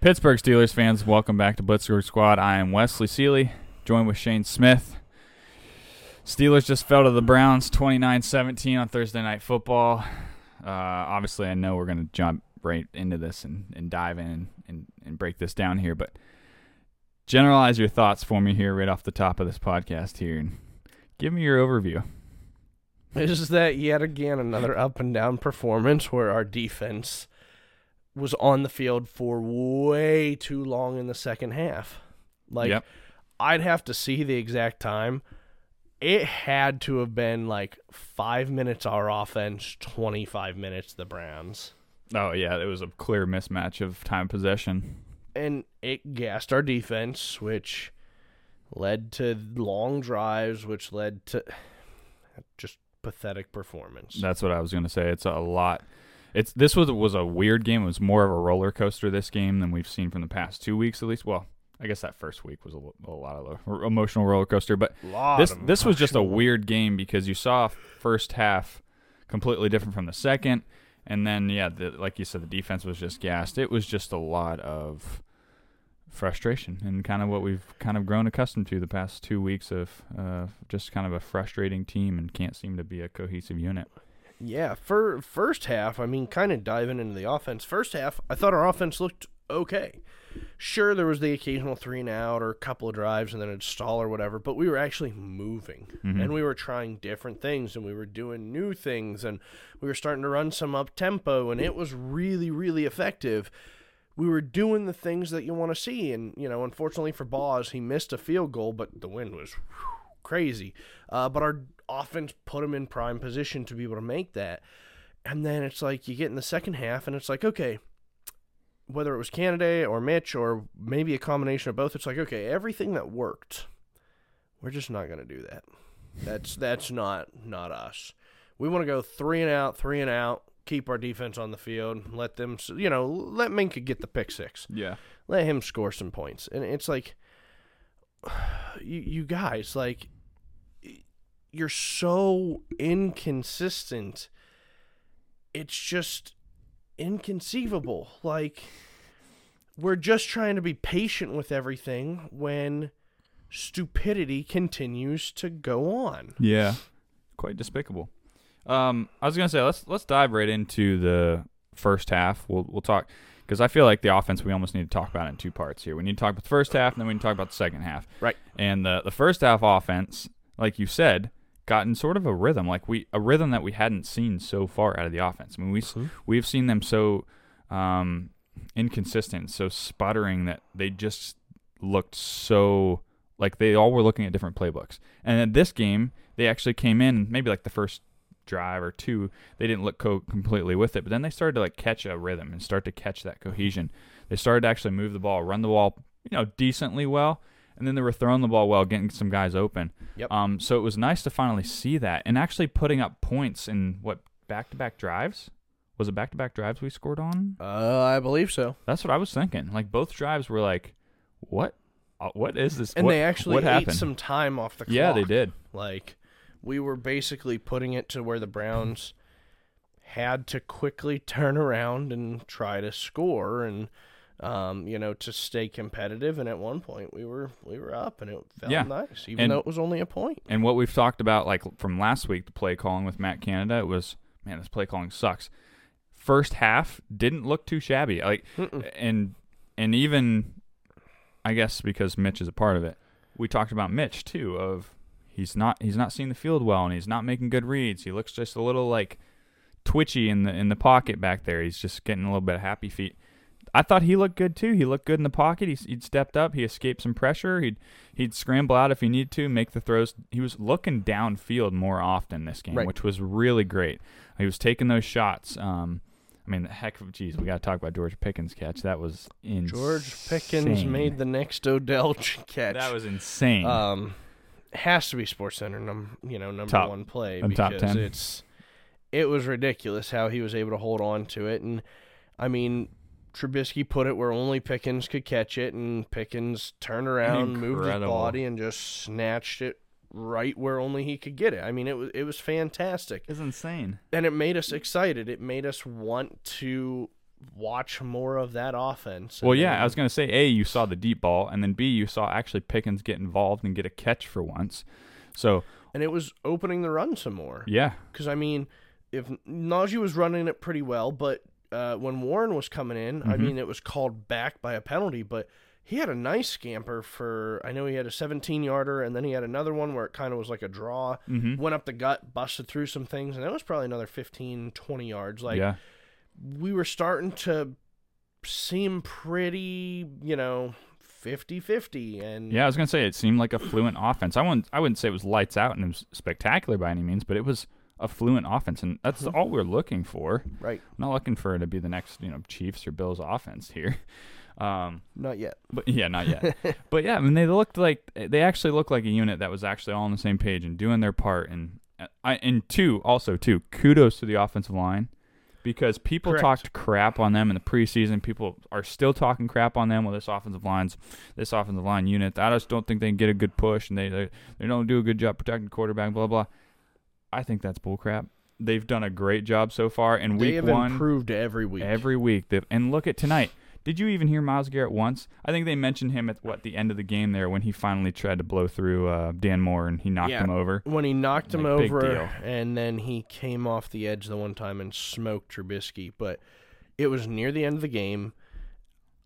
Pittsburgh Steelers fans, welcome back to Blitzkrieg Squad. I am Wesley Seeley, joined with Shane Smith. Steelers just fell to the Browns 29-17 on Thursday Night Football. Uh, obviously, I know we're going to jump right into this and, and dive in and, and break this down here, but generalize your thoughts for me here right off the top of this podcast here and give me your overview. Is that yet again another up and down performance where our defense was on the field for way too long in the second half? Like, Yep. I'd have to see the exact time. It had to have been like five minutes our offense, 25 minutes the Browns. Oh, yeah, it was a clear mismatch of time possession. And it gassed our defense, which led to long drives, which led to just pathetic performance. That's what I was going to say. It's a lot. It's this was was a weird game. It was more of a roller coaster this game than we've seen from the past two weeks at least. Well, I guess that first week was a, a lot of a emotional roller coaster, but this this was just a weird game because you saw first half completely different from the second, and then yeah, the, like you said, the defense was just gassed. It was just a lot of frustration and kind of what we've kind of grown accustomed to the past two weeks of uh, just kind of a frustrating team and can't seem to be a cohesive unit. Yeah, for first half, I mean, kind of diving into the offense. First half, I thought our offense looked okay. Sure, there was the occasional three and out or a couple of drives and then a stall or whatever, but we were actually moving and we were trying different things and we were doing new things and we were starting to run some up tempo and it was really, really effective. We were doing the things that you want to see, and you know, unfortunately for Boz, he missed a field goal, but the wind was whew, crazy. Uh, but our offense put him in prime position to be able to make that. And then it's like you get in the second half, and it's like, okay, whether it was Canada or Mitch or maybe a combination of both, it's like, okay, everything that worked, we're just not going to do that. That's that's not not us. We want to go three and out, three and out, keep our defense on the field, let them, you know, let Minka get the pick six Yeah. let him score some points. And it's like, you, you guys, like, you're so inconsistent. It's just inconceivable. Like, we're just trying to be patient with everything when stupidity continues to go on. Yeah, quite despicable. Um, I was gonna say let's let's dive right into the first half. We'll we'll talk because I feel like the offense we almost need to talk about in two parts here. We need to talk about the first half, and then we need to talk about the second half. Right. And the the first half offense, like you said, got in sort of a rhythm, like we a rhythm that we hadn't seen so far out of the offense. I mean, we Mm-hmm. we've seen them so um, inconsistent, so sputtering that they just looked so like they all were looking at different playbooks. And in this game, they actually came in maybe like the first drive or two, they didn't look co- completely with it, but then they started to like catch a rhythm and start to catch that cohesion. They started to actually move the ball, run the ball, you know, decently well, and then they were throwing the ball well, getting some guys open. Yep. Um, so it was nice to finally see that and actually putting up points in what back-to-back drives. Was it back-to-back drives we scored on? Uh, I believe so. That's what I was thinking. Like both drives were like, what? Uh, what is this? And What- they actually what ate happened? some time off the clock. Yeah, they did. Like we were basically putting it to where the Browns had to quickly turn around and try to score and um, you know, to stay competitive and at one point we were we were up and it felt Yeah. nice, even And- though it was only a point. And what we've talked about, like from last week, the play calling with Matt Canada, it was man, this play calling sucks. First half didn't look too shabby, like, and and even, I guess because Mitch is a part of it, we talked about Mitch too. Of he's not he's not seeing the field well, and he's not making good reads. He looks just a little like twitchy in the in the pocket back there. He's just getting a little bit of happy feet. I thought he looked good too. He looked good in the pocket. He's, he'd stepped up. He escaped some pressure. He'd he'd scramble out if he needed to, make the throws. He was looking downfield more often this game, Right. which was really great. He was taking those shots. Um, I mean, heck, of geez, we got to talk about George Pickens' catch. That was insane. George Pickens made the next Odell catch. That was insane. um has to be Sports Center num you know number Top- one play top because 10. it's it was ridiculous how he was able to hold on to it and I mean Trubisky put it where only Pickens could catch it and Pickens turned around moved his body and just snatched it right where only he could get it. I mean it was it was fantastic it's insane. and it made us excited. It made us want to watch more of that offense. Well, yeah, then- I was gonna say A, you saw the deep ball, and then B, you saw actually Pickens get involved and get a catch for once. So and it was opening the run some more. yeah, Because I mean, if Najee was running it pretty well, but uh, when Warren was coming in, I Mhm. mean, it was called back by a penalty, but he had a nice scamper for. I know he had a 17 yarder, and then he had another one where it kind of was like a draw, hmm went up the gut, busted through some things, and that was probably another 15, 20 yards. Like yeah, we were starting to seem pretty, you know, 50-50 and yeah. I was gonna say it seemed like a fluent offense. I wouldn't, I wouldn't say it was lights out and it was spectacular by any means, but it was a fluent offense, and that's Mhm. all we're looking for. right, not looking for it to be the next, you know, Chiefs or Bills offense here. Um, not yet. but yeah, not yet. but yeah, I mean, they looked like they actually looked like a unit that was actually all on the same page and doing their part. And I and two also too, kudos to the offensive line because people Correct. talked crap on them in the preseason. People are still talking crap on them Well, this offensive lines, this offensive line unit. I just don't think they can get a good push and they they, they don't do a good job protecting quarterback. Blah blah. I think that's bullcrap. They've done a great job so far in They week have one. improved every week. Every week. They've- And look at tonight. Did you even hear Myles Garrett once? I think they mentioned him at what the end of the game there when he finally tried to blow through uh, Dan Moore and he knocked Yeah. him over. when he knocked him Like, big over deal. and then he came off the edge the one time and smoked Trubisky. But it was near the end of the game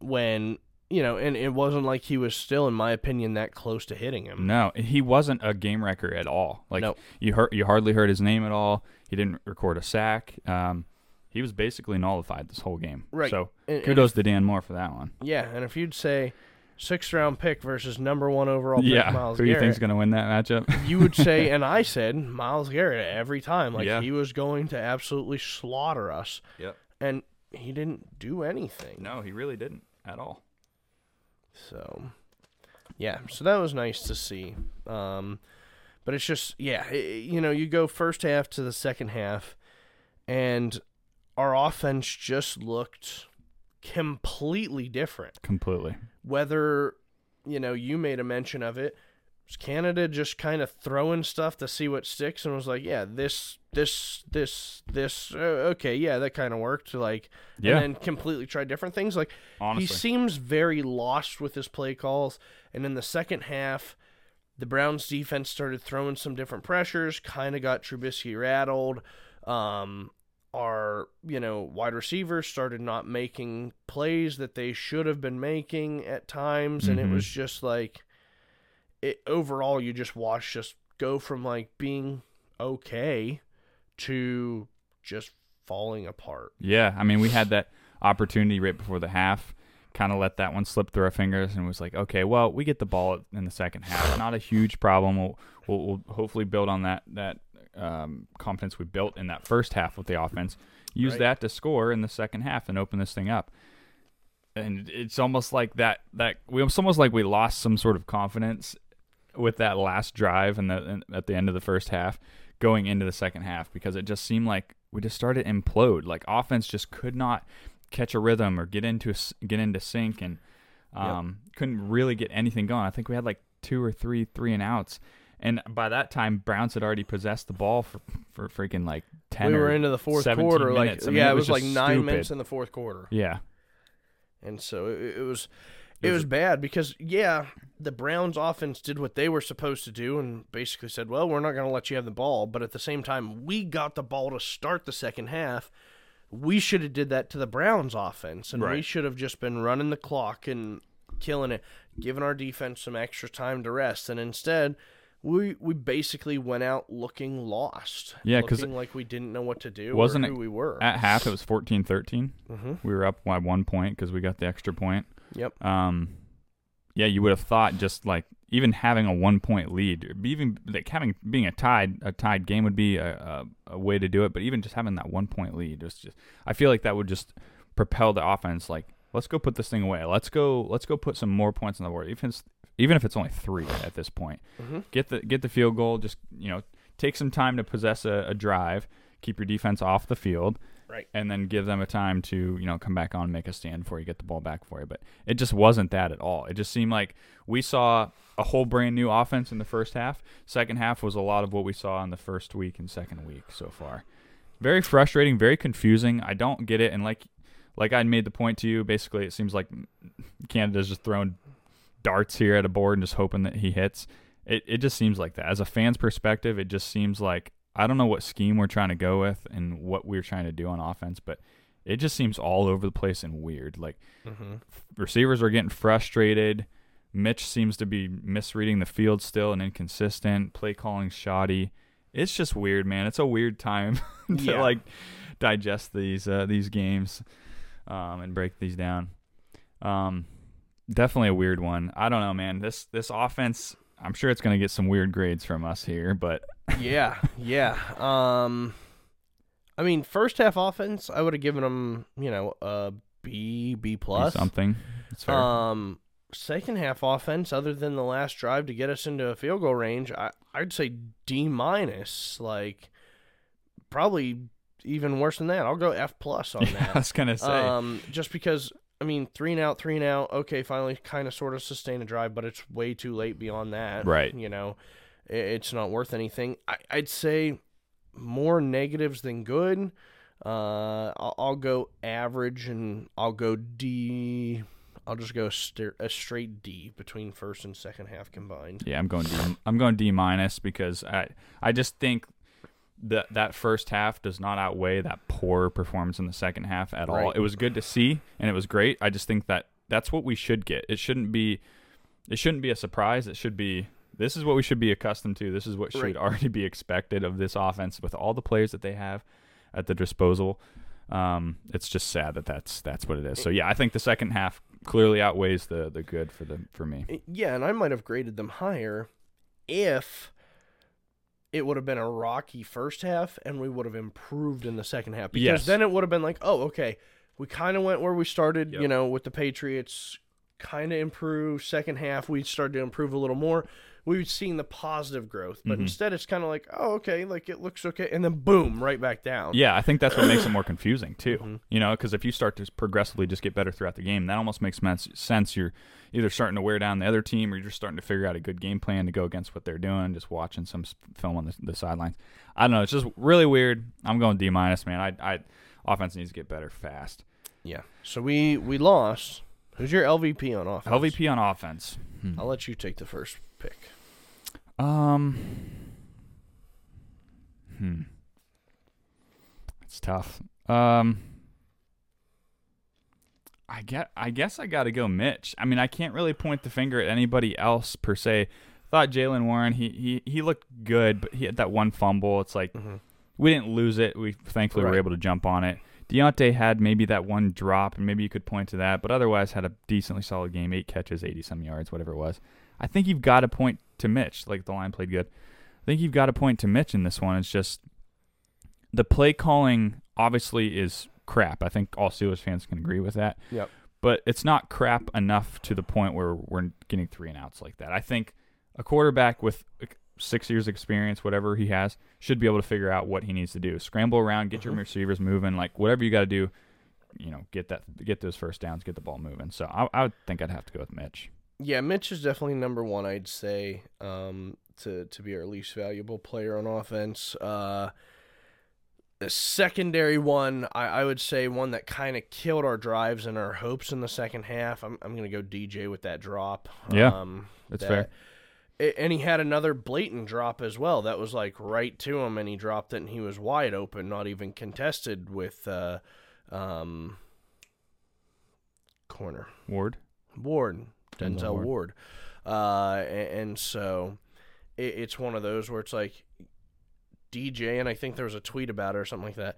when, you know, and it wasn't like he was still, in my opinion, that close to hitting him. No, he wasn't a game wrecker at all. Like No. you heard, you hardly heard his name at all. He didn't record a sack. Um, he was basically nullified this whole game. Right. So And- and kudos to Dan Moore for that one. Yeah, and if you'd say sixth round pick versus number one overall pick yeah. Myles Who do you Garrett, think's gonna win that matchup? you would say, and I said Myles Garrett every time, like Yeah. he was going to absolutely slaughter us, yep. and he didn't do anything. No, he really didn't at all. So, yeah, so that was nice to see. Um, but it's just, yeah, i- you know, you go first half to the second half, and our offense just looked completely different. Completely. Whether, you know, you made a mention of it, Canada just kind of throwing stuff to see what sticks and was like, yeah, this, this, this, this, uh, okay, yeah, that kind of worked. Like, Yeah. and then completely tried different things. Like, Honestly. he seems very lost with his play calls. And in the second half, the Browns defense started throwing some different pressures, kind of got Trubisky rattled. Um, our, you know, wide receivers started not making plays that they should have been making at times. And it Mhm. was just like, it overall, you just watch just go from like being okay to just falling apart. Yeah, I mean, we had that opportunity right before the half. Kind of let that one slip through our fingers, and was like, okay, well, we get the ball in the second half. Not a huge problem. We'll we'll, we'll hopefully build on that that um, confidence we built in that first half with the offense. Use Right. that to score in the second half and open this thing up. And it's almost like that that we it's almost like we lost some sort of confidence with that last drive and the and at the end of the first half going into the second half because it just seemed like we just started to implode. Like offense just could not catch a rhythm or get into get into sync and um, couldn't really get anything going. I think we had like two or three three and outs, and by that time Browns had already possessed the ball for for freaking like ten. we were into the fourth quarter. minutes. Like, I mean, yeah, it it was was, like nine stupid. minutes in the fourth quarter. yeah, And so it, it was It was bad because yeah, the Browns offense did what they were supposed to do and basically said, "Well, we're not going to let you have the ball." But at the same time, we got the ball to start the second half. We should have did that to the Browns offense and we should have just been running the clock and killing it, giving our defense some extra time to rest. And instead, we we basically went out looking lost. Yeah, 'cause looking like we didn't know what to do wasn't or it we were. at half it was 14-13. hmm We were up by one point because we got the extra point. Yep. Um, yeah, you would have thought just like even having a one point lead, even like having being a tied a tied game would be a, a, a way to do it. But even just having that one point lead, was just I feel like that would just propel the offense. Like let's go put this thing away. Let's go let's go put some more points on the board. Even if it's, even if it's only three at this point, hmm get the get the field goal. Just you know take some time to possess a, a drive. Keep your defense off the field Right. and then give them a time to you know come back on and make a stand before you get the ball back for you but it just wasn't that at all it just seemed like we saw a whole brand new offense in the first half second half was a lot of what we saw in the first week and second week so far very frustrating very confusing i don't get it and like like I made the point to you. Basically, it seems like Canada's just throwing darts here at a board and just hoping that he hits. It it just seems like that. As a fan's perspective, it just seems like I don't know what scheme we're trying to go with and what we're trying to do on offense, but it just seems all over the place and weird. Like Mm-hmm. receivers are getting frustrated. Mitch seems to be misreading the field still and inconsistent. Play calling shoddy. It's just weird, man. It's a weird time to Yeah. like digest these uh, these games um, and break these down. Um, definitely a weird one. I don't know, man. This this offense, I'm sure it's going to get some weird grades from us here, but yeah, yeah. Um, I mean, first half offense, I would have given them, you know, a B, B plus. something. It's fair. Um, second half offense, other than the last drive to get us into a field goal range, I I'd say D minus. Like, probably even worse than that. I'll go F plus on yeah, I that. was gonna say. Um, just because I mean, three and out, three and out. Okay, finally, kind of, sort of sustain a drive, but it's way too late beyond that. Right. You know, it's not worth anything. I, I'd say more negatives than good. Uh, I'll, I'll go average, and I'll go D. I'll just go st- a straight D between first and second half combined. Yeah, I'm going D. I'm going D minus because I I just think that that first half does not outweigh that poor performance in the second half at all. It was good to see and it was great. I just think that that's what we should get. It shouldn't be it shouldn't be a surprise. It should be this is what we should be accustomed to. This is what should Right. already be expected of this offense with all the players that they have at the disposal. Um, it's just sad that that's that's what it is. So yeah, I think the second half clearly outweighs the the good for the for me. Yeah, and I might have graded them higher if it would have been a rocky first half and we would have improved in the second half. Because Yes. then it would have been like, oh, okay, we kind of went where we started, you know, with the Patriots, kind of improve. Second half, we started to improve a little more. We've seen the positive growth, but Mhm. instead it's kind of like, oh, okay, like it looks okay, and then boom, right back down. Yeah, I think that's what makes it more confusing too. Mhm. You know, because if you start to progressively just get better throughout the game, that almost makes sense. You're either starting to wear down the other team, or you're just starting to figure out a good game plan to go against what they're doing. Just watching some film on the, the sidelines. I don't know. It's just really weird. I'm going D minus, man. I, I offense needs to get better fast. Yeah. So we we lost. Who's your LVP on offense? LVP on offense. Hmm. I'll let you take the first pick. Um. Hmm. It's tough. Um. I get. I guess I got to go Mitch. I mean, I can't really point the finger at anybody else per se. Thought Jaylen Warren. He he he looked good, but he had that one fumble. It's like Mhm. we didn't lose it. We thankfully were able to jump on it. Diontae had maybe that one drop, and maybe you could point to that, but otherwise had a decently solid game. Eight catches, eighty some yards, whatever it was. I think you've got to point to Mitch. Like the line played good. I think you've got to point to Mitch in this one. It's just the play calling obviously is crap. I think all Steelers fans can agree with that. Yep. But it's not crap enough to the point where we're getting three and outs like that. I think a quarterback with six years experience, whatever he has, should be able to figure out what he needs to do. Scramble around, get your Mhm. receivers moving, like whatever you got to do. You know, get that, get those first downs, get the ball moving. So I, I would think I'd have to go with Mitch. Yeah, Mitch is definitely number one. I'd say um, to to be our least valuable player on offense. Uh, the secondary one, I, I would say one that kind of killed our drives and our hopes in the second half. I'm I'm gonna go DJ with that drop. Yeah, um, That's that- fair. And he had another blatant drop as well. That was like right to him, and he dropped it, and he was wide open, not even contested with uh, um, corner. Ward. Ward, Denzel Denzel Ward. Ward. Uh, and, and so it, it's one of those where it's like DJ, and I think there was a tweet about it or something like that.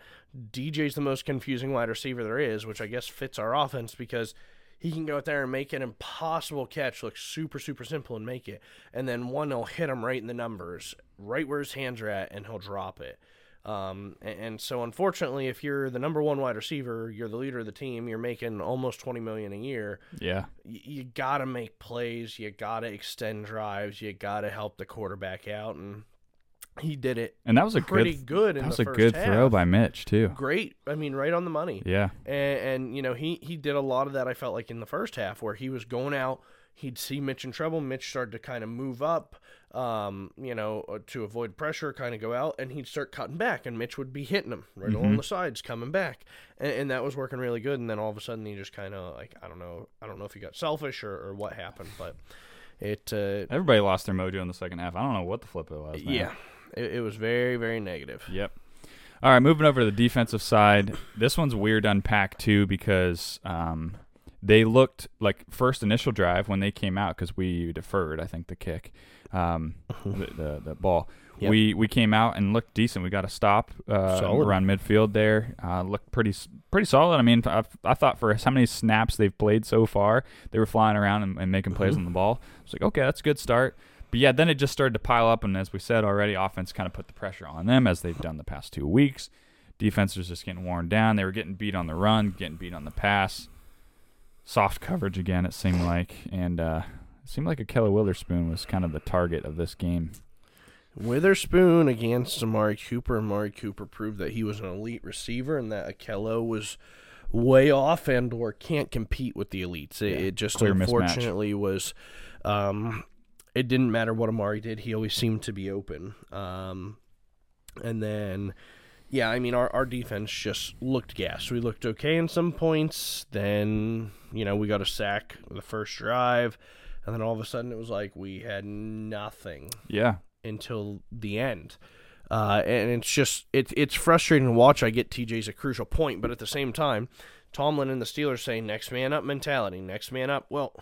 DJ's the most confusing wide receiver there is, which I guess fits our offense because he can go out there and make an impossible catch look super, super simple and make it. And then one will hit him right in the numbers, right where his hands are at, and he'll drop it. Um, and, and so unfortunately, if you're the number one wide receiver, you're the leader of the team, you're making almost 20 million a year Yeah. y- you got to make plays. You got to extend drives. You got to help the quarterback out, and he did it And that was a pretty good. good. That was a good half. throw by Mitch too. Great. I mean, right on the money. Yeah. And, and you know, he he did a lot of that. I felt like in the first half, where he was going out, he'd see Mitch in trouble. Mitch started to kind of move up, um, you know, uh, to avoid pressure, kind of go out, and he'd start cutting back, and Mitch would be hitting him right Mm-hmm. along the sides, coming back, and, and that was working really good. And then all of a sudden, he just kind of like I don't know, I don't know if he got selfish or, or what happened, but it, uh, Everybody lost their mojo in the second half. I don't know what the flip it was. man. yeah, it, it was very very negative. Yep. All right, moving over to the defensive side. This one's weird to unpack too because um, they looked like first initial drive when they came out because we deferred. I think the kick, um, the, the the ball. Yep. We we came out and looked decent. We got a stop uh, around midfield there. Uh, looked pretty pretty solid. I mean, I, I thought for how many snaps they've played so far, they were flying around and, and making plays on the ball. It's like okay, that's a good start. But yeah, then it just started to pile up, and as we said already, offense kind of put the pressure on them as they've done the past two weeks. Defense was just getting worn down. They were getting beat on the run, getting beat on the pass. Soft coverage again, it seemed like, and uh, it seemed like Akhello Witherspoon was kind of the target of this game. Witherspoon against Amari Cooper. Amari Cooper proved that he was an elite receiver and that Akhello was way off and or can't compete with the elites. It, Yeah, it just clear mismatch. unfortunately was. Um, it didn't matter what Amari did; he always seemed to be open. Um, and then, yeah, I mean, our our defense just looked gas. We looked okay in some points. Then, you know, we got a sack the first drive, and then all of a sudden it was like we had nothing Yeah, until the end. Uh, and it's just it, it's frustrating to watch. I get TJ's a crucial point, but at the same time, Tomlin and the Steelers say next man up mentality, next man up. Well,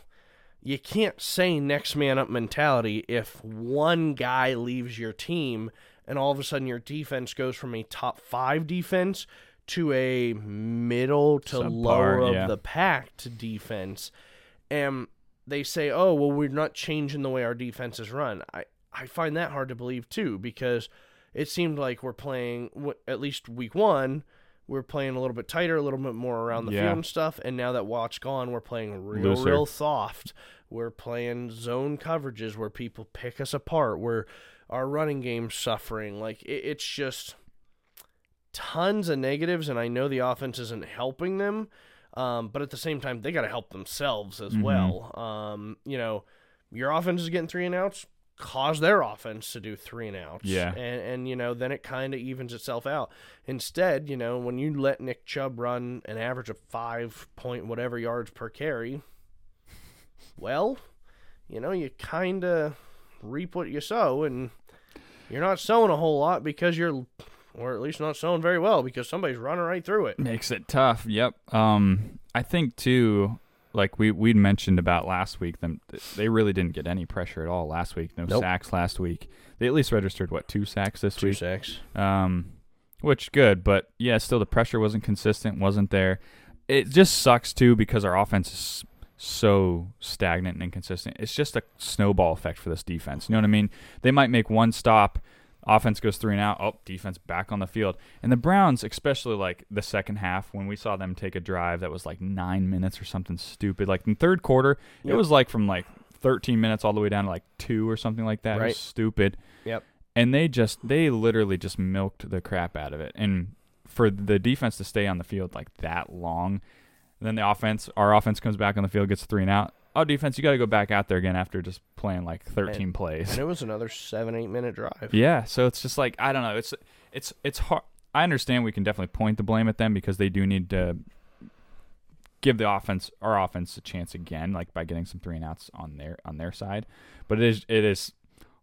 you can't say next man up mentality if one guy leaves your team and all of a sudden your defense goes from a top five defense to a middle to Subpar, lower of yeah. the pack to defense. And they say, oh, well, we're not changing the way our defense is run. I, I find that hard to believe too because it seemed like we're playing, at least week one, we're playing a little bit tighter, a little bit more around the Yeah. field and stuff. And now that Watt's gone, we're playing real, Looser. real soft. We're playing zone coverages where people pick us apart. Where our running game's suffering. Like it, it's just tons of negatives, and I know the offense isn't helping them. Um, but at the same time, they got to help themselves as Mhm. well. Um, you know, your offense is getting three and outs. Cause their offense to do three and outs. Yeah. And and you know, then it kind of evens itself out. Instead, you know, when you let Nick Chubb run an average of five point whatever yards per carry, well, you know, you kind of reap what you sow, and you're not sowing a whole lot because you're, or at least not sowing very well because somebody's running right through it. makes it tough. Yep. Um, I think too, like we we'd mentioned about last week, them they really didn't get any pressure at all last week. No Nope. sacks last week. They at least registered what two sacks this Two week. sacks. um, which good, but yeah, still the pressure wasn't consistent, wasn't there. It just sucks too because our offense is so stagnant and inconsistent. It's just a snowball effect for this defense. You know what I mean? They might make one stop, offense goes three and out, oh, defense back on the field. And the Browns, especially like the second half, when we saw them take a drive that was like nine minutes or something stupid, like in third quarter, it was like from like 13 minutes all the way down to like two or something like that. It Right. was stupid Yep. and they just they literally just milked the crap out of it and for the defense to stay on the field like that long then the offense our offense comes back on the field gets three and out oh defense you got to go back out there again after just playing like 13 plays And it was another seven, eight minute drive. yeah so it's just like i don't know it's it's it's hard i understand we can definitely point the blame at them because they do need to give the offense our offense a chance again like by getting some three and outs on their on their side but it is it is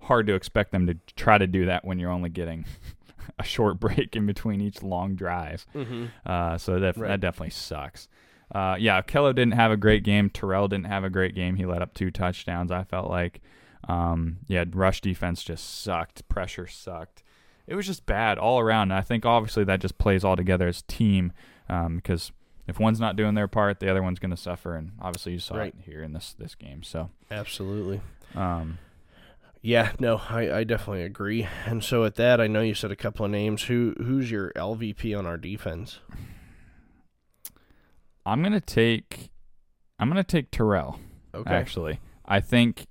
hard to expect them to try to do that when you're only getting a short break in between each long drive Mm-hmm. uh, so that Right. that definitely sucks. Uh, yeah, Kello didn't have a great game. Terrell didn't have a great game. He let up two touchdowns. I felt like, um, yeah, rush defense just sucked. Pressure sucked. It was just bad all around. And I think obviously that just plays all together as team um, because if one's not doing their part, the other one's going to suffer. And obviously you saw Right. it here in this this game. So Absolutely. um, Yeah, no, I, I definitely agree. And so at that, I know you said a couple of names. Who who's your LVP on our defense? I'm gonna take I'm gonna take Terrell. Okay. actually. I think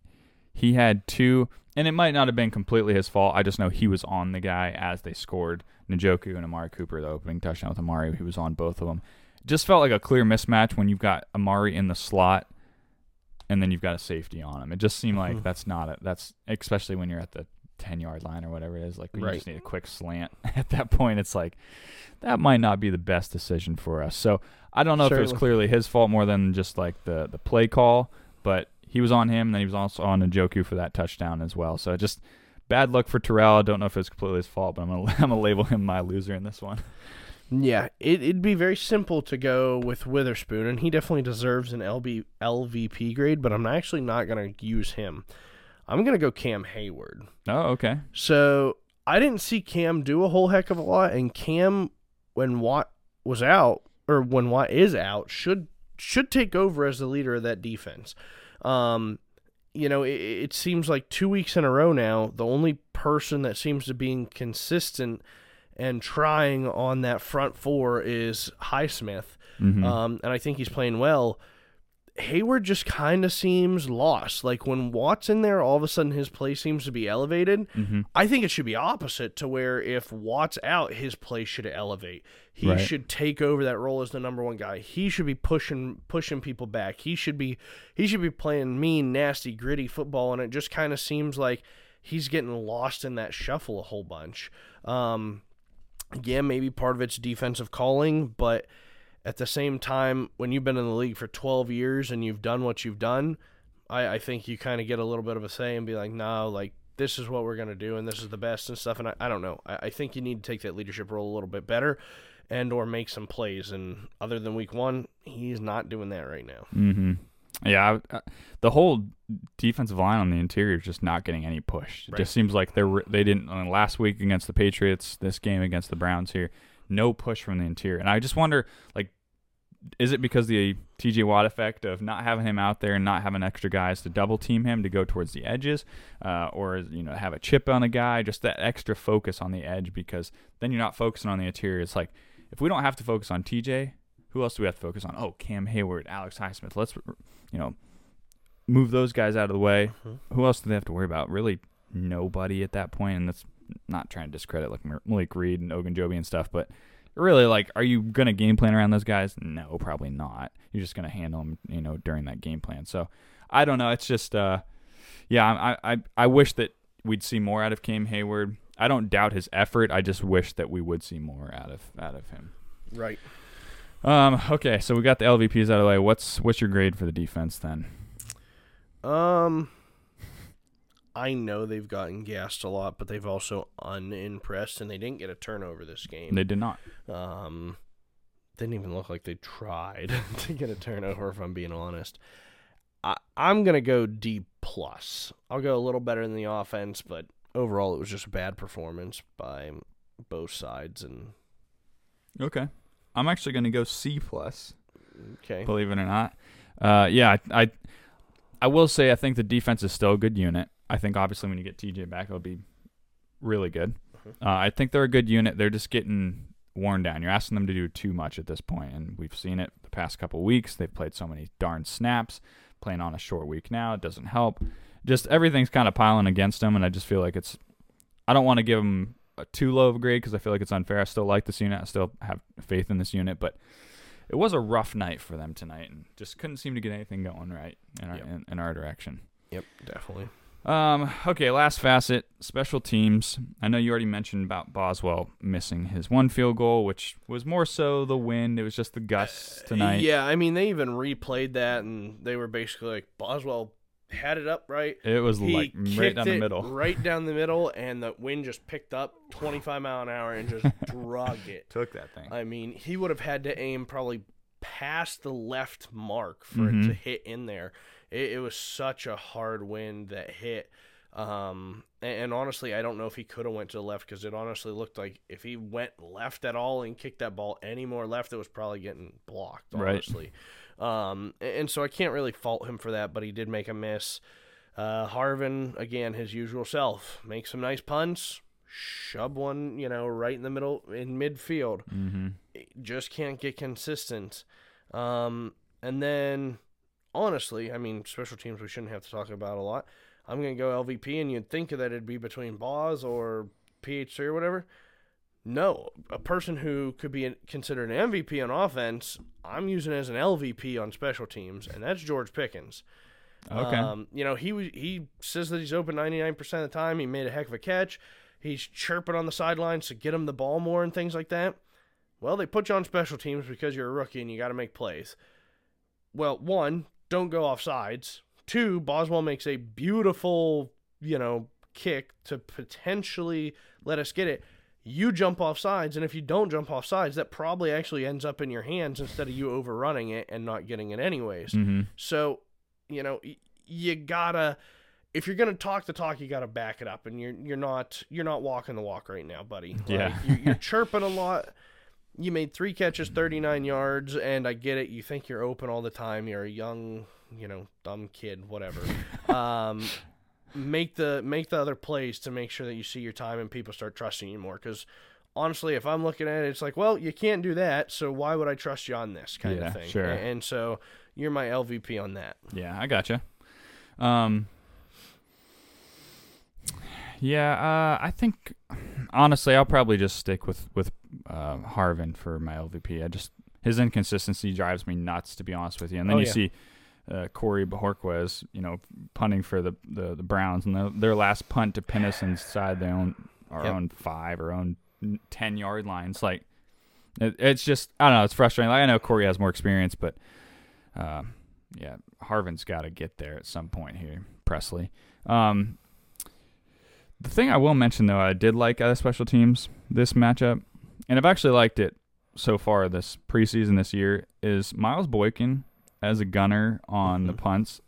he had two, and it might not have been completely his fault. I just know he was on the guy as they scored. Njoku and Amari Cooper, the opening touchdown with Amari, he was on both of them. Just felt like a clear mismatch when you've got Amari in the slot and then you've got a safety on him. It just seemed like Mhm. that's not it. that's especially when you're at the ten yard line or whatever it is. Like we Right. just need a quick slant. At that point, it's like that might not be the best decision for us. So I don't know if it was clearly his fault more than just like the the play call, but he was on him. And then he was also on Njoku for that touchdown as well. So just bad luck for Terrell. I don't know if it's completely his fault, but I'm gonna I'm gonna label him my loser in this one. Yeah, it, it'd be very simple to go with Witherspoon, and he definitely deserves an LB, LVP grade, but I'm actually not going to use him. I'm going to go Cam Hayward. Oh, okay. So I didn't see Cam do a whole heck of a lot, and Cam, when Watt was out, or when Watt is out, should should take over as the leader of that defense. Um, you know, it, it seems like two weeks in a row now, the only person that seems to be consistent and trying on that front four is Highsmith. Mhm. Um, and I think he's playing well. Hayward just kind of seems lost. Like when Watt's in there, all of a sudden his play seems to be elevated. Mhm. I think it should be opposite to where if Watt's out, his play should elevate. He Right. should take over that role as the number one guy. He should be pushing pushing people back. He should be he should be playing mean, nasty, gritty football. And it just kind of seems like he's getting lost in that shuffle a whole bunch. Um, yeah, maybe part of it's defensive calling, but at the same time, when you've been in the league for 12 years and you've done what you've done, I, I think you kind of get a little bit of a say and be like, no, like, this is what we're going to do and this is the best and stuff. And I, I don't know. I, I think you need to take that leadership role a little bit better and or make some plays. And other than week one, he's not doing that right now. Mm-hmm. Yeah, I, I, the whole defensive line on the interior is just not getting any push. It Right. just seems like they they didn't uh, last week against the Patriots, this game against the Browns here, no push from the interior. And I just wonder, like, is it because the T.J. Watt effect of not having him out there and not having extra guys to double team him to go towards the edges, uh, or you know have a chip on a guy, just that extra focus on the edge because then you're not focusing on the interior. It's like if we don't have to focus on T.J., who else do we have to focus on? Oh, Cam Hayward, Alex Highsmith. Let's you know move those guys out of the way. Mhm. Who else do they have to worry about? Really, nobody at that. And that's not trying to discredit like Malik Reed and Ogunjobi and stuff, but really, like, are you gonna game plan around those guys? No, probably not. You're just gonna handle them, you know, during that game plan. So I don't know. It's just, uh, yeah, I I I wish that we'd see more out of Cam Hayward. I don't doubt his effort. I just wish that we would see more out of out of him. Right. Um. Okay. So we got the LVPs out of the way. What's what's your grade for the defense then? Um, I know they've gotten gassed a lot, but they've also unimpressed, and they didn't get a turnover this game. They did not. Um, didn't even look like they tried to get a turnover. If I'm being honest, I, I'm gonna go D plus. I'll go a little better than the offense, but overall, it was just a bad performance by both sides. And Okay. I'm actually going to go C plus. okay, Believe it or not. Uh, yeah, I, I I will say I think the defense is still a good unit. I think obviously when you get TJ back, it'll be really good. Mhm. Uh, I think they're a good unit. They're just getting worn down. You're asking them to do too much at this point, and we've seen it the past couple weeks. They've played so many darn snaps. Playing on a short week now, it doesn't help. Just everything's kind of piling against them, and I just feel like it's. I don't want to give them a too low of a grade because I feel like it's unfair. I still like this unit. I still have faith in this unit, but it was a rough night for them tonight, and just couldn't seem to get anything going right in our Yep. in, in our direction. yep, definitely. Um, okay, last facet, special teams. I know you already mentioned about Boswell missing his one field goal, which was more so the wind. It was just the gusts tonight. Yeah, I mean they even replayed that, and they were basically like Boswell had it up right. It was He like right down the middle. right down the middle, and the wind just picked up 25 mile an hour and just drug it. Took that thing. I mean, he would have had to aim probably past the left mark for it Mhm. to hit in there. It, it was such a hard wind that hit. Um, and, and honestly, I don't know if he could have went to the left because it honestly looked like if he went left at all and kicked that ball any more left, it was probably getting blocked. Right. Honestly, um, and, and so I can't really fault him for that, but he did make a miss. Uh, Harvin again, his usual self, makes some nice punts, shove one, you know, right in the middle in midfield mm-hmm. just can't get consistent. Um, and then, honestly, I mean, special teams we shouldn't have to talk about a lot. I'm going to go LVP, and you'd think that it'd be between Boz or PH3 or whatever. No, a person who could be considered an MVP on offense, I'm using as an LVP on special teams, and that's George Pickens. Okay. Um, you know, he he says that he's open 99% of the time. He made a heck of a catch. He's chirping on the sidelines to get him the ball more and things like that. Well, they put you on special teams because you're a rookie and you got to make plays. Well, one, don't go off sides. Two, Boswell makes a beautiful, you know, kick to potentially let us get it. You jump off sides, and if you don't jump off sides, that probably actually ends up in your hands instead of you overrunning it and not getting it anyways. hmm So, you know, you gotta if you're gonna talk the talk, you gotta back it up, and you're you're not you're not walking the walk right now, buddy. Like, Yeah. you're, you're chirping a lot. You made three catches, 39 yards, and I get it. You think you're open all the time. You're a young, you know, dumb kid, whatever. um, make the make the other plays to make sure that you see your time and people start trusting you more. Because honestly, if I'm looking at it, it's like, well, you can't do that, so why would I trust you on this kind Yeah, of thing? sure. And so you're my LVP on that. Yeah, I gotcha. Um, yeah, uh, I think honestly, I'll probably just stick with with uh, Harvin for my LVP. I just his inconsistency drives me nuts, to be honest with you. And then Oh, you yeah. see uh, Corey Bojorquez, you know, punting for the the, the Browns, and the, their last punt to pin us inside their own our Yep. own five or own ten yard lines. Like it, it's just I don't know. It's frustrating. Like, I know Corey has more experience, but. Uh, yeah, Harvin's got to get there at some point here, Pressley. Um, the thing I will mention, though, I did like of special teams this matchup, and I've actually liked it so far this preseason this year, is Miles Boykin as a gunner on the Mhm. punts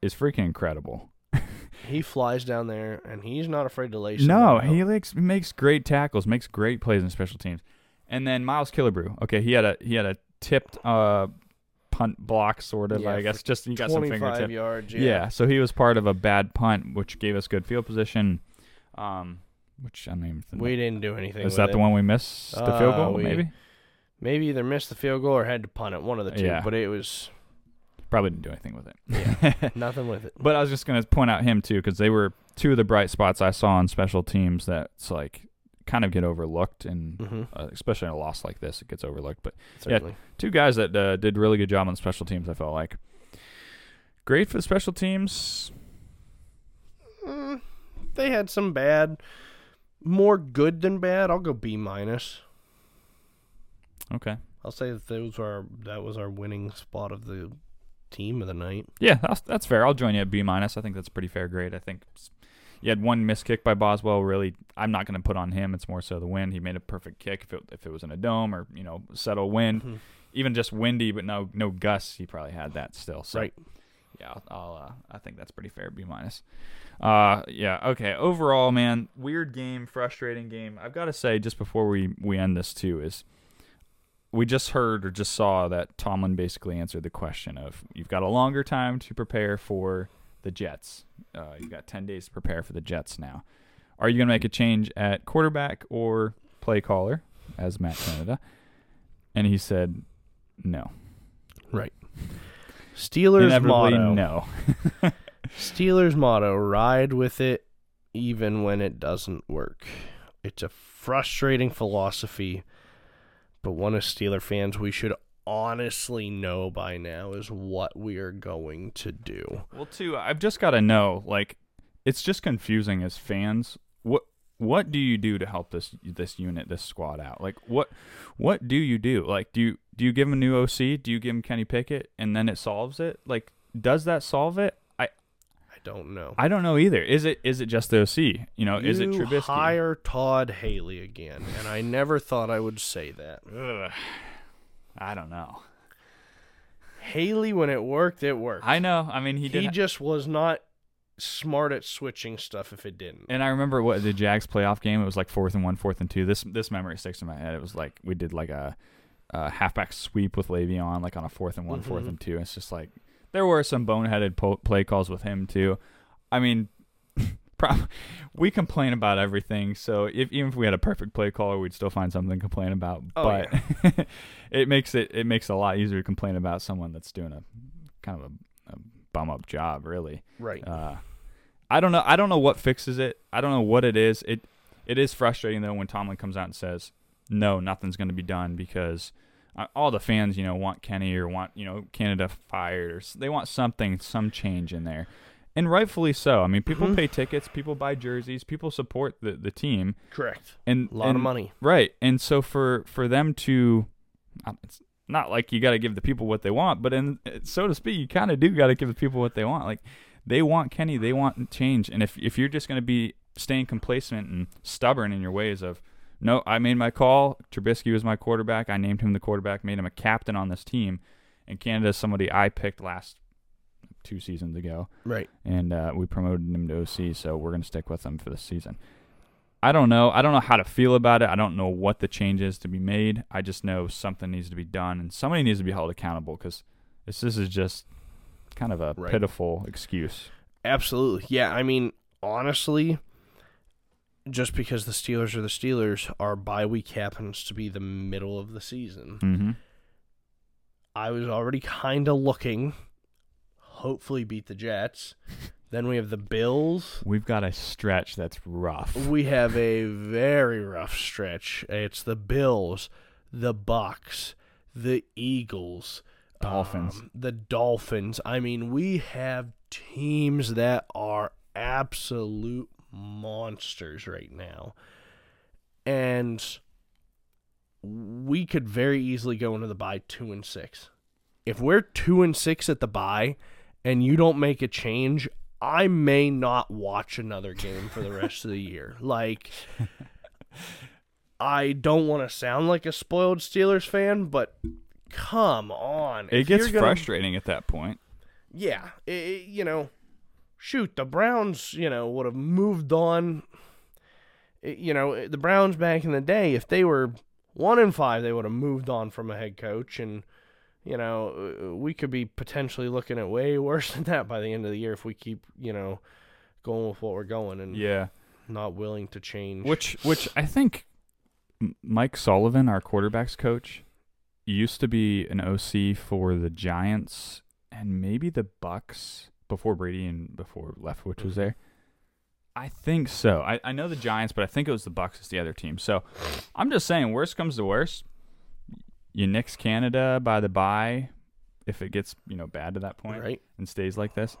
is freaking incredible. He flies down there, and he's not afraid to lay. No, out. he likes, makes great tackles, makes great plays in special teams. And then Miles Killebrew, okay, he had a he had a tipped uh, punt block, sort of. Yeah, I guess just you got some 25 fingertip. yards. Yeah. Yeah. so he was part of a bad punt, which gave us good field position. Um, which I mean, we didn't do anything. is that it. the one we missed the field Uh, goal? we- maybe Maybe either missed the field goal or had to punt it. One of the two. Yeah. But it was probably didn't do anything with it. Yeah. nothing with it. but I was just gonna point out him too because they were two of the bright spots I saw on special teams that's like kind of get overlooked, and Mm-hmm. uh, especially in a loss like this, it gets overlooked. But Certainly. two guys that uh, did really good job on special teams. I felt like great for the special teams. Mm, they had some bad, more good than bad. I'll go B minus. Okay, I'll say that those are that was our winning spot of the team of the night. yeah, that's that's fair. I'll join you at B minus. I think that's pretty fair grade. I think you had one missed kick by Boswell. Really, I'm not going to put on him. It's more so the wind. He made a perfect kick. If it if it was in a dome or you know settle wind, Mhm. even just windy but no no gusts, he probably had that still. So Right. yeah, I'll, I'll uh, I think that's pretty fair. B minus. Uh, yeah. Okay. Overall, man, weird game, frustrating game. I've got to say, just before we we end this too, is we just heard or just saw that Tomlin basically answered the question of you've got a longer time to prepare for the Jets. Uh, you've got ten days to prepare for the Jets now. Are you going to make a change at quarterback or play caller as Matt Canada? And he said, no. Right. Steelers Inevitably, motto. no. Steelers motto: Ride with it, even when it doesn't work. It's a frustrating philosophy, but one as Steeler fans, we should honestly know by now is what we are going to do. Well, too, I've just got to know. Like, it's just confusing as fans. What what do you do to help this this unit, this squad out? Like, what what do you do? Like, do you do you give him a new OC? Do you give him Kenny Pickett, and then it solves it? Like, does that solve it? Don't know. I don't know either. Is it is it just the OC? You know, is it You Trubisky? hire Todd Haley again, and I never thought I would say that. Ugh. I don't know. Haley, when it worked, it worked. I know. I mean, he, he just was not smart at switching stuff if it didn't. And I remember what the Jags playoff game. It was like fourth and one, fourth and two. This this memory sticks in my head. It was like we did like a, a halfback sweep with Le'Veon, like on a fourth and one, fourth Mhm. and two. It's just like there were some boneheaded po- play calls with him too. I mean, we complain about everything. So if even if we had a perfect play caller, we'd still find something to complain about. Oh, but it makes it it makes it a lot easier to complain about someone that's doing a kind of a, a bum up job, really. right. Uh, I don't know. I don't know what fixes it. I don't know what it is. It it is frustrating though when Tomlin comes out and says, "No, nothing's going to be done because all the fans, you know, want Kenny or want you know Canada fired or they want something, some change in there, and rightfully so. I mean, people Mhm. pay tickets, people buy jerseys, people support the the team, Correct. and A lot and- of money. right? And so for for them to, uh, it's not like you got to give the people what they want, but in so to speak, you kind of do got to give the people what they want. Like they want Kenny, they want change, and if if you're just going to be staying complacent and stubborn in your ways of no, I made my call. Trubisky was my quarterback. I named him the quarterback, made him a captain on this team, and Canada is somebody I picked last two seasons ago Right. and uh, we promoted him to OC, so we're going to stick with him for this season. I don't know. I don't know how to feel about it. I don't know what the change is to be made. I just know something needs to be done, and somebody needs to be held accountable because this, this is just kind of a Right. pitiful excuse. Absolutely. Yeah, I mean, honestly, just because the Steelers are the Steelers, our bye week happens to be the middle of the season. Mm-hmm. I was already kind of looking, hopefully beat the Jets. Then we have the Bills. We've got a stretch that's rough. We have a very rough stretch. It's the Bills, the Bucks, the Eagles, Dolphins. um, the Dolphins. I mean, we have teams that are absolute monsters right now. And we could very easily go into the bye 2 and 6. If we're 2 and 6 at the bye and you don't make a change, I may not watch another game for the rest of the year. Like I don't want to sound like a spoiled Steelers fan, but come on. it If gets gonna- frustrating at that point. yeah, i i- you know, shoot, the Browns, you know, would have moved on. You know, the Browns back in the day, if they were one in five, they would have moved on from a head coach, and you know, uh, we could be potentially looking at way worse than that by the end of the year if we keep, you know, going with what we're going and Yeah. not willing to change. Which which I think Mike Sullivan, our quarterbacks coach, used to be an OC for the Giants and maybe the Bucks before Brady and before Leftwich was mm-hmm. there. I think so. I, I know the Giants, but I think it was the Bucks as the other team. So I'm just saying, worst comes to worst, you nix Canada by the bye if it gets you know bad to that point right? and stays like this,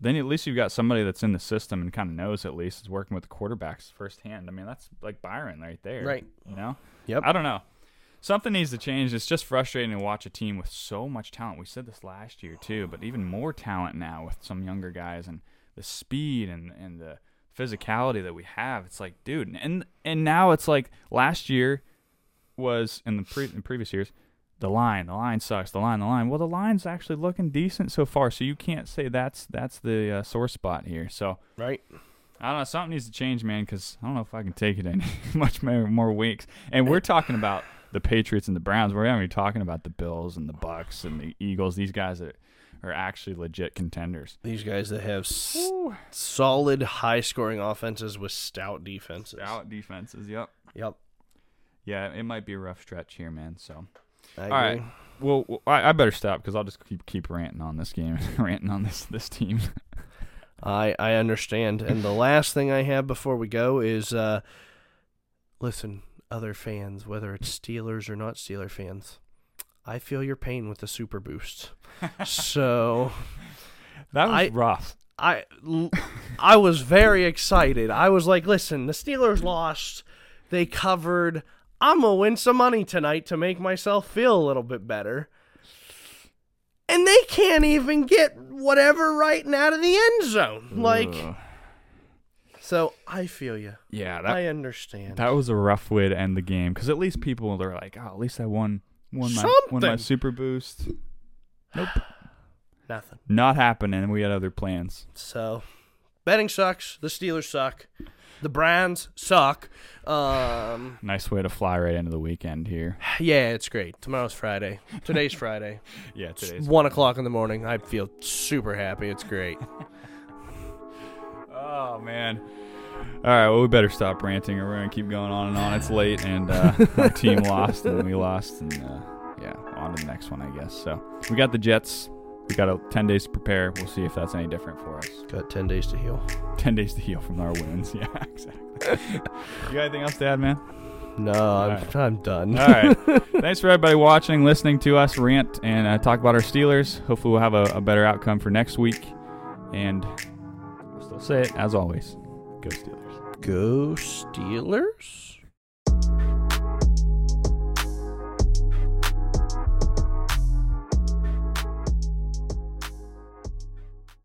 then at least you've got somebody that's in the system and kind of knows at least is working with the quarterbacks firsthand. I mean, that's like Byron right there. Right. You know? Yep. I don't know. Something needs to change. It's just frustrating to watch a team with so much talent. We said this last year too, but even more talent now with some younger guys and the speed and, and the physicality that we have. It's like, dude, and and now it's like last year was in the pre- in previous years the line, the line sucks, the line, the line. Well, the line's actually looking decent so far, so you can't say that's that's the uh, sore spot here. So Right? I don't know, something needs to change, man, because I don't know if I can take it any much more, more weeks. And we're talking about the Patriots and the Browns. We're not even talking about the Bills and the Bucks and the Eagles. These guys that are actually legit contenders. These guys that have s- solid, high-scoring offenses with stout defenses. Stout defenses. Yep. Yep. Yeah, it might be a rough stretch here, man. So. I All right. agree. Well, well, I, I better stop because I'll just keep keep ranting on this game, and ranting on this this team. I I understand. And the last thing I have before we go is uh listen, other fans, whether it's Steelers or not Steeler fans, I feel your pain with the super boost. so That was I- rough. I I was very excited. I was like, listen, the Steelers lost. They covered. I'm gonna win some money tonight to make myself feel a little bit better. And they can't even get whatever right and out of the end zone. Like, Ugh. So I feel you. yeah, that I understand. that was a rough way to end the game because at least people are like, oh, at least I won won my won my super boost. Nope, Nothing. not happening. We had other plans. So, betting sucks. The Steelers suck. The Browns suck. Um, Nice way to fly right into the weekend here. yeah, it's great. Tomorrow's Friday. Today's Friday. Yeah, It's today's one o'clock in the morning. I feel super happy. It's great. Oh man. All right, well we better stop ranting or we're gonna keep going on and on. It's late and uh, our team lost and we lost and uh, yeah, on to the next one I guess. So we got the Jets. We got a ten days to prepare. We'll see if that's any different for us. Got ten days to heal. Ten days to heal from our wins. Yeah, exactly. you got anything else to add, man? No, I'm, right. I'm done. All right. Thanks for everybody watching, listening to us rant and uh, talk about our Steelers. Hopefully, we'll have a, a better outcome for next week. And Say it as always. Go Steelers. Go Steelers.